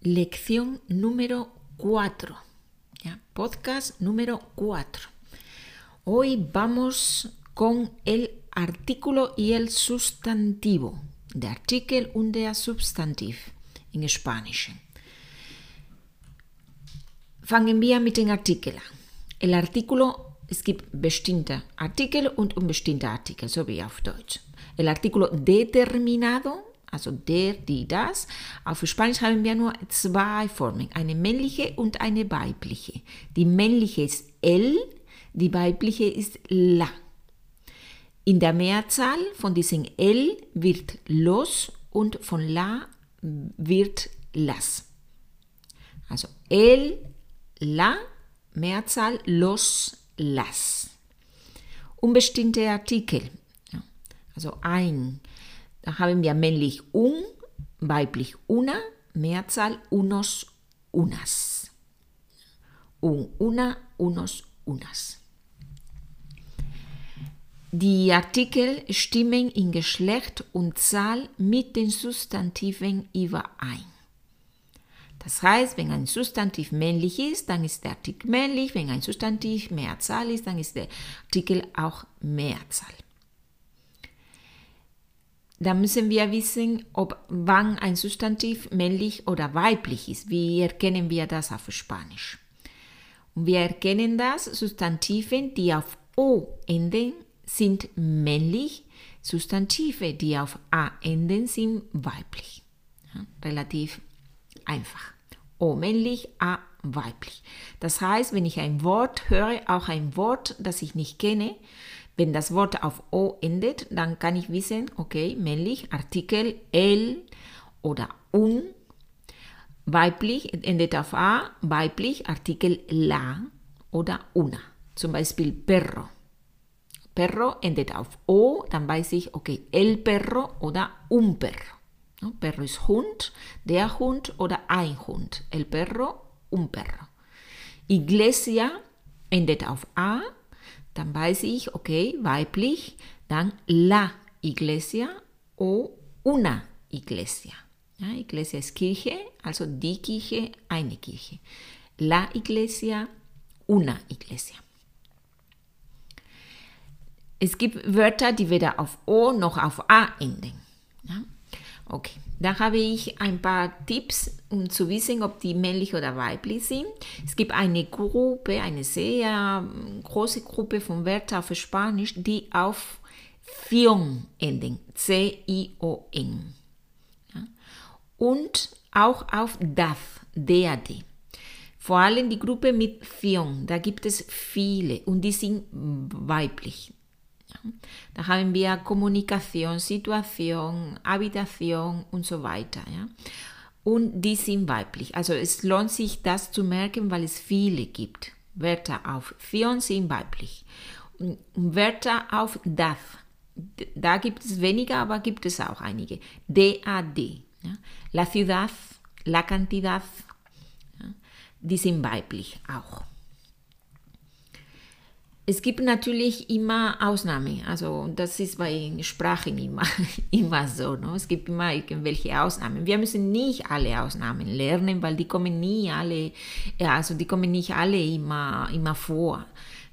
lección número 4. ¿ya? Podcast número 4. Hoy vamos con el artículo y el sustantivo. Der Artikel und der Substantiv in Spanischen. Fangen wir mit dem Artikel an. El artículo, es gibt bestimmte Artikel und unbestimmte Artikel, so wie auf Deutsch. El artículo determinado, also der, die, das. Auf Spanisch haben wir nur zwei Formen, eine männliche und eine weibliche. Die männliche ist el, die weibliche ist la. In der Mehrzahl von diesem el wird los und von la wird las. Also el, la, Mehrzahl los, las. Unbestimmte Artikel. Also ein. Da haben wir männlich un, weiblich una, Mehrzahl unos, unas. Un, una, unos, unas. Die Artikel stimmen in Geschlecht und Zahl mit den Substantiven überein. Das heißt, wenn ein Substantiv männlich ist, dann ist der Artikel männlich. Wenn ein Substantiv Mehrzahl ist, dann ist der Artikel auch Mehrzahl. Da müssen wir wissen, ob wann ein Substantiv männlich oder weiblich ist. Wie erkennen wir das auf Spanisch? Und wir erkennen das Substantiven, die auf O enden, sind männlich, Substantive, die auf A enden, sind weiblich. Ja, relativ einfach. O männlich, A weiblich. Das heißt, wenn ich ein Wort höre, auch ein Wort, das ich nicht kenne, wenn das Wort auf O endet, dann kann ich wissen, okay, männlich, Artikel el oder un, weiblich endet auf A, weiblich, Artikel la oder una. Zum Beispiel perro. Perro endet auf O, dann weiß ich, okay, el perro oder un perro. Perro ist Hund, der Hund oder ein Hund. El perro, un perro. Iglesia endet auf A, dann weiß ich, okay, weiblich, dann la iglesia o una iglesia. Ja, iglesia ist Kirche, also die Kirche, eine Kirche. La iglesia, una iglesia. Es gibt Wörter, die weder auf O noch auf A enden. Ja? Okay, da habe ich ein paar Tipps, um zu wissen, ob die männlich oder weiblich sind. Es gibt eine Gruppe, eine sehr große Gruppe von Wörtern auf Spanisch, die auf Fion enden. C-I-O-N. Ja? Und auch auf DAF, DAD. Vor allem die Gruppe mit Fion, da gibt es viele und die sind weiblich. Da haben wir Kommunikation, Situation, Habitation und so weiter. Ja? Und die sind weiblich. Also es lohnt sich, das zu merken, weil es viele gibt. Wörter auf Fion sind weiblich. Und Wörter auf DAF, da gibt es weniger, aber gibt es auch einige. DAD, ja? la ciudad, la cantidad, ja? die sind weiblich auch. Es gibt natürlich immer Ausnahmen, also das ist bei Sprachen immer, immer so. Ne? Es gibt immer irgendwelche Ausnahmen. Wir müssen nicht alle Ausnahmen lernen, weil die kommen nie alle, ja, also die kommen nicht alle immer, immer vor.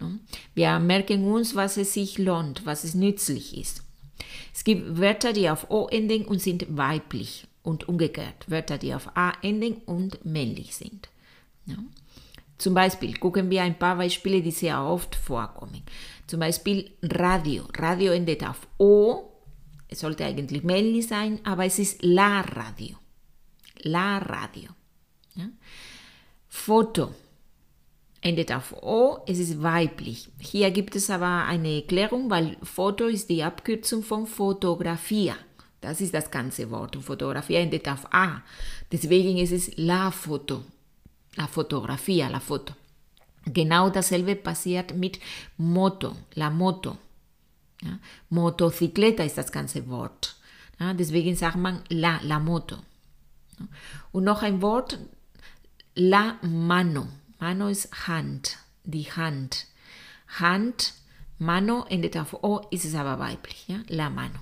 Ne? Wir merken uns, was es sich lohnt, was es nützlich ist. Es gibt Wörter, die auf O enden und sind weiblich und umgekehrt Wörter, die auf A enden und männlich sind. Ja? Zum Beispiel gucken wir ein paar Beispiele, die sehr oft vorkommen. Zum Beispiel Radio. Radio endet auf O. Es sollte eigentlich männlich sein, aber es ist La Radio. La Radio. Ja? Foto endet auf O, es ist weiblich. Hier gibt es aber eine Erklärung, weil Foto ist die Abkürzung von Fotografia. Das ist das ganze Wort. Und Fotografia endet auf A. Deswegen ist es La Foto la fotografía, la foto. Genau dasselbe passiert mit Moto, la Moto. Motocicleta ist das ganze Wort. Deswegen sagt man la, la Moto. Und noch ein Wort, la Mano. Mano ist Hand, die Hand. Hand, Mano endet auf O, ist es aber weiblich. La Mano.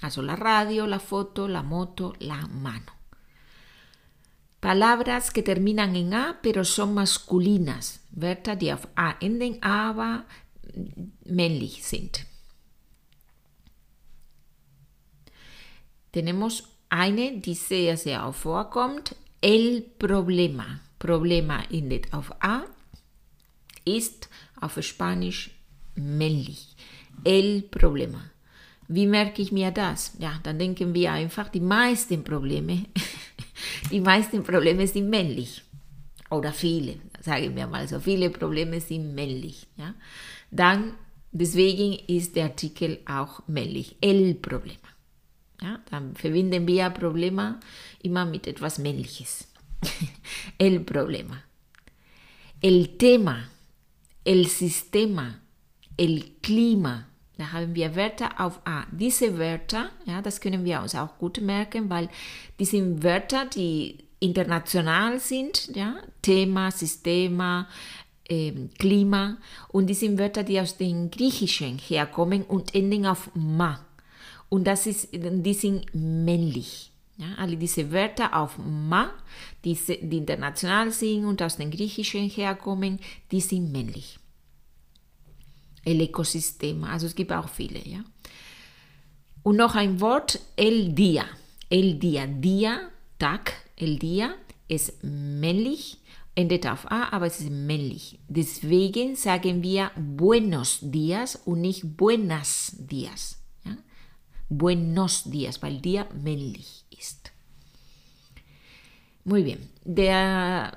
Also la radio, la foto, la moto, la Mano. Palabras que terminan en A, pero son masculinas. Wörter, die auf A enden, aber männlich sind. Tenemos eine, die sehr, sehr oft vorkommt. El problema. Problema endet auf A, ist auf Spanisch männlich. El problema. Wie merke ich mir das? Ja, dann denken wir einfach, die meisten Probleme, die meisten Probleme sind männlich. Oder viele, sagen wir mal so, viele Probleme sind männlich. Ja? Dann, deswegen ist der Artikel auch männlich. El Problema. Ja, dann verbinden wir Problema immer mit etwas Männliches. el Problema. El Tema, el Sistema, el Klima. Da haben wir Wörter auf A. Diese Wörter, ja, das können wir uns auch gut merken, weil die sind Wörter, die international sind, ja, Thema, Systema, ähm, Klima, und die sind Wörter, die aus dem Griechischen herkommen und enden auf ma. Und das ist, die sind männlich. Ja, alle diese Wörter auf ma, die, die international sind und aus dem Griechischen herkommen, die sind männlich. El Ecosystema, also es gibt auch viele. Ja. Und noch ein Wort, el Dia. El Dia, Dia, Tag, el Dia ist männlich, endet auf A, aber es ist männlich. Deswegen sagen wir Buenos Dias und nicht Buenas Dias. Buenos días, weil Dia männlich ist. Muy bien. Der,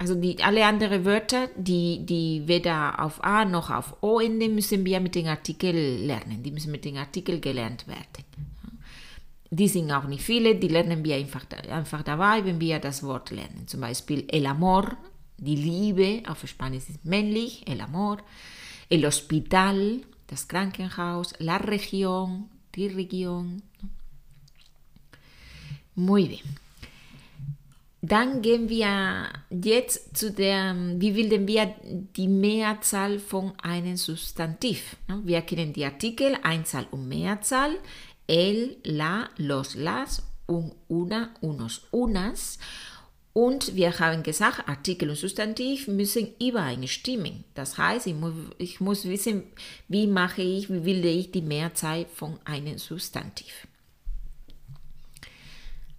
also die, alle anderen Wörter, die, die weder auf A noch auf O enden, müssen wir mit dem Artikel lernen. Die müssen mit dem Artikel gelernt werden. Die sind auch nicht viele, die lernen wir einfach, einfach dabei, wenn wir das Wort lernen. Zum Beispiel el amor, die Liebe, auf Spanisch ist männlich, el amor. El hospital, das Krankenhaus. La región, die Region. Muy bien. Dann gehen wir jetzt zu der, wie bilden wir die Mehrzahl von einem Substantiv. Wir kennen die Artikel Einzahl und Mehrzahl, el, la, los, las, un, una, unos, unas. Und wir haben gesagt, Artikel und Substantiv müssen übereinstimmen. Das heißt, ich muss, ich muss wissen, wie mache ich, wie bilde ich die Mehrzahl von einem Substantiv.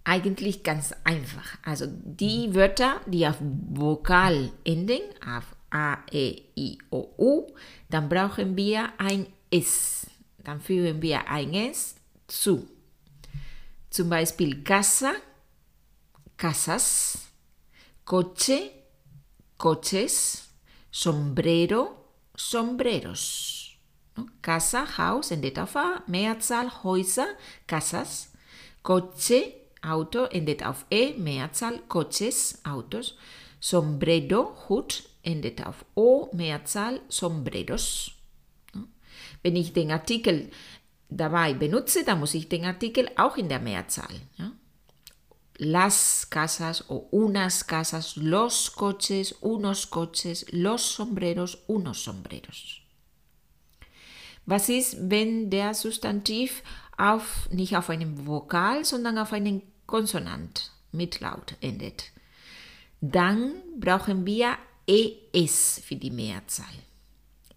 Eigentlich ganz einfach. Also die Wörter, die auf Vokal enden, auf A, E, I, O, U, dann brauchen wir ein S. Dann fügen wir ein S zu. Zum Beispiel Casa, casas, coche, coches, sombrero, sombreros. Casa, en det auf A, Mehrzahl, Häuser, casas, coche, Auto, endet auf E, Mehrzahl, coches, Autos, sombrero, Hut, endet auf O, Mehrzahl, sombreros. Wenn ich den Artikel dabei benutze, dann muss ich den Artikel auch in der Mehrzahl. Ja? las casas o unas casas, los coches, unos coches, los sombreros, unos sombreros. Was ist, wenn der Substantiv auf, nicht auf einem Vokal, sondern auf einen Konsonant mit Laut endet? Dann brauchen wir es für die Mehrzahl.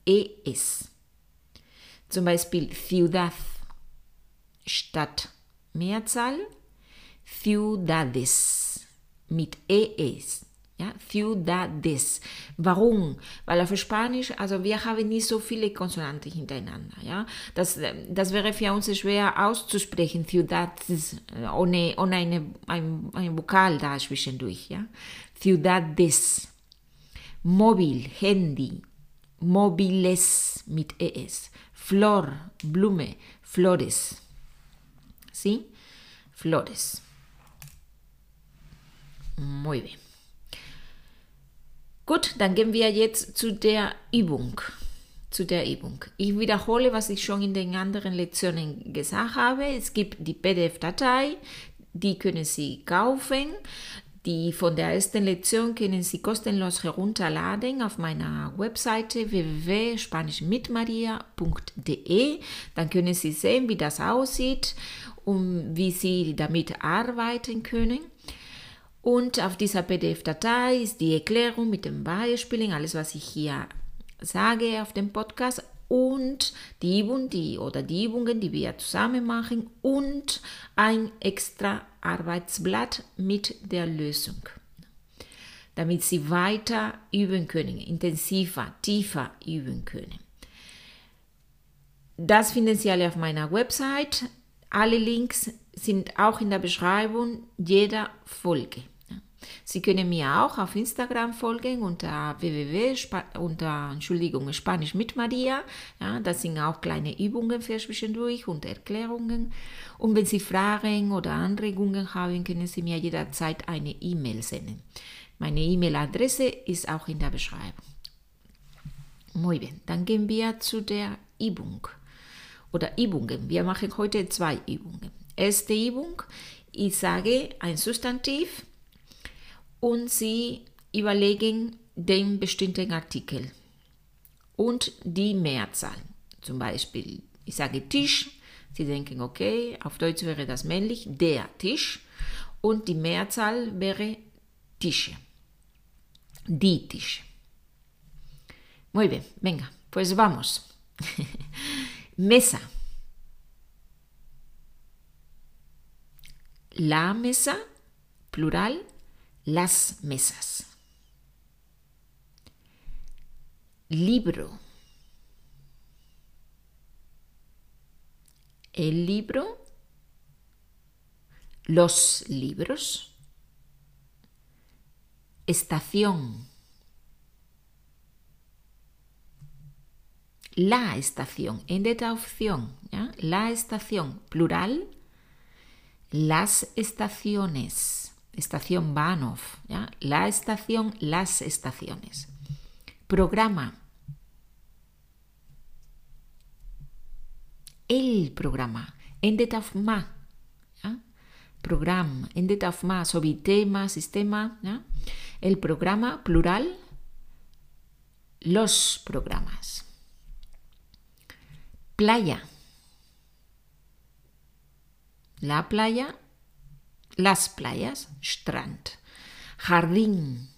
Es. Zum Beispiel Ciudad, Stadt, Mehrzahl ciudades mit ES. Ja, ciudades. Warum? Weil auf Spanisch, also wir haben nicht so viele Konsonanten hintereinander. Ja, das, das wäre für uns schwer auszusprechen, ciudades, ohne, ohne eine, ein, ein Vokal da zwischendurch. Ja, ciudades. Mobil, Handy, mobiles mit ES. Flor, Blume, flores. ¿Sí? Flores. Muy bien. Gut, dann gehen wir jetzt zu der Übung. Zu der Übung. Ich wiederhole, was ich schon in den anderen Lektionen gesagt habe. Es gibt die PDF-Datei, die können Sie kaufen. Die von der ersten Lektion können Sie kostenlos herunterladen auf meiner Webseite www.spanischmitmaria.de. Dann können Sie sehen, wie das aussieht und wie Sie damit arbeiten können. Und auf dieser PDF-Datei ist die Erklärung mit den Beispielen, alles, was ich hier sage auf dem Podcast und die Übung, die oder die Übungen, die wir zusammen machen und ein extra Arbeitsblatt mit der Lösung, damit Sie weiter üben können, intensiver, tiefer üben können. Das finden Sie alle auf meiner Website. Alle Links sind auch in der Beschreibung jeder Folge. Sie können mir auch auf Instagram folgen unter www unter Entschuldigung Spanisch mit Maria. Ja, das sind auch kleine Übungen für zwischendurch und Erklärungen. Und wenn Sie Fragen oder Anregungen haben, können Sie mir jederzeit eine E-Mail senden. Meine E-Mail-Adresse ist auch in der Beschreibung. Muy bien, dann gehen wir zu der Übung oder Übungen. Wir machen heute zwei Übungen. Erste Übung, ich sage ein Substantiv und Sie überlegen den bestimmten Artikel und die Mehrzahl. Zum Beispiel, ich sage Tisch, Sie denken, okay, auf Deutsch wäre das männlich, der Tisch und die Mehrzahl wäre Tische, die Tische. Muy bien, venga, pues vamos. mesa. La mesa, plural, las mesas. Libro. El libro. Los libros. Estación. La estación. En esta opción. La estación. Plural. Las estaciones estación Bahnhof, ¿ya? la estación, las estaciones. Programa. El programa. Endet auf ma. ¿ya? Programm. Endet auf ma. Sowie tema, sistema. El programa, plural. Los programas. Playa. La playa Las playas, Strand. Jardín.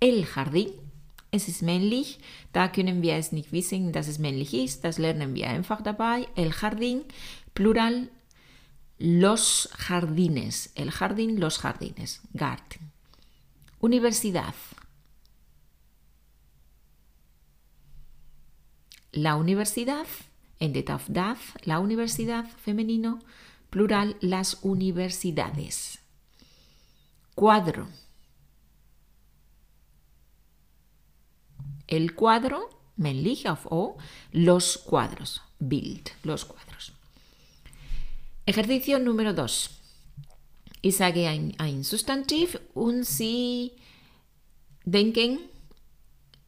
El Jardín. Es ist männlich. Da können wir es nicht wissen, dass es männlich ist. Das lernen wir einfach dabei. El Jardín, Plural. Los jardines. El jardín, los jardines. Garten. Universidad. La universidad endet auf dad, la universidad femenino, plural, las universidades. Cuadro. El cuadro, männlich auf O, los cuadros, Bild, los cuadros. Ejercicio número 2. Ich sage ein, ein Substantiv und Sie denken,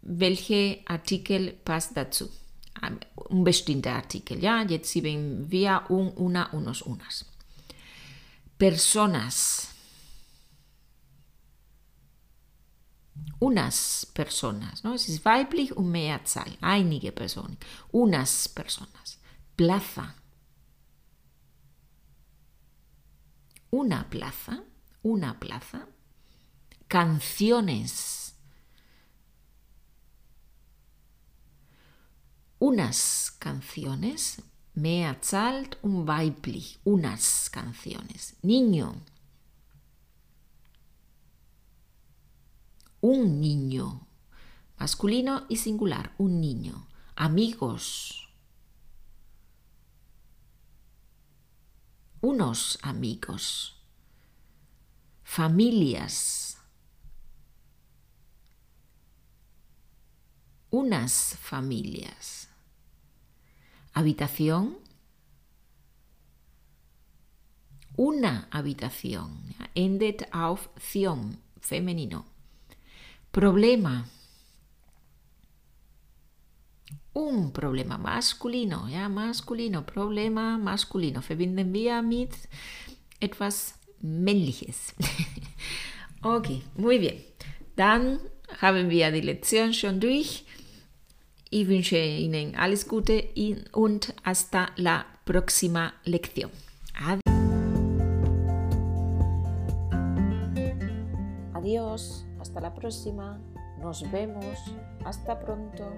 welche Artikel passt dazu un bestimmter Artikel. Ja? Jetzt sehen wir un, una, unos, unas. Personas. Unas personas, ¿no? Es ist weiblich und Mehrzahl, einige Personen. Unas personas. Plaza. Una plaza, una plaza. Canciones. Unas canciones, Mehrzahl und weiblich, unas canciones. Niño, un niño, masculino y singular, un niño. Amigos, unos amigos. Familias, unas familias. Habitación. Una habitación. Endet auf Zion, femenino. Problema. Un problema masculino, ja, masculino, Problema masculino. Verbinden wir mit etwas Männliches. okay, muy bien. Dann haben wir die Lektion schon durch. Evenscheinen. Alles Gute und hasta la próxima lección. Adiós, hasta la próxima. Nos vemos. Hasta pronto.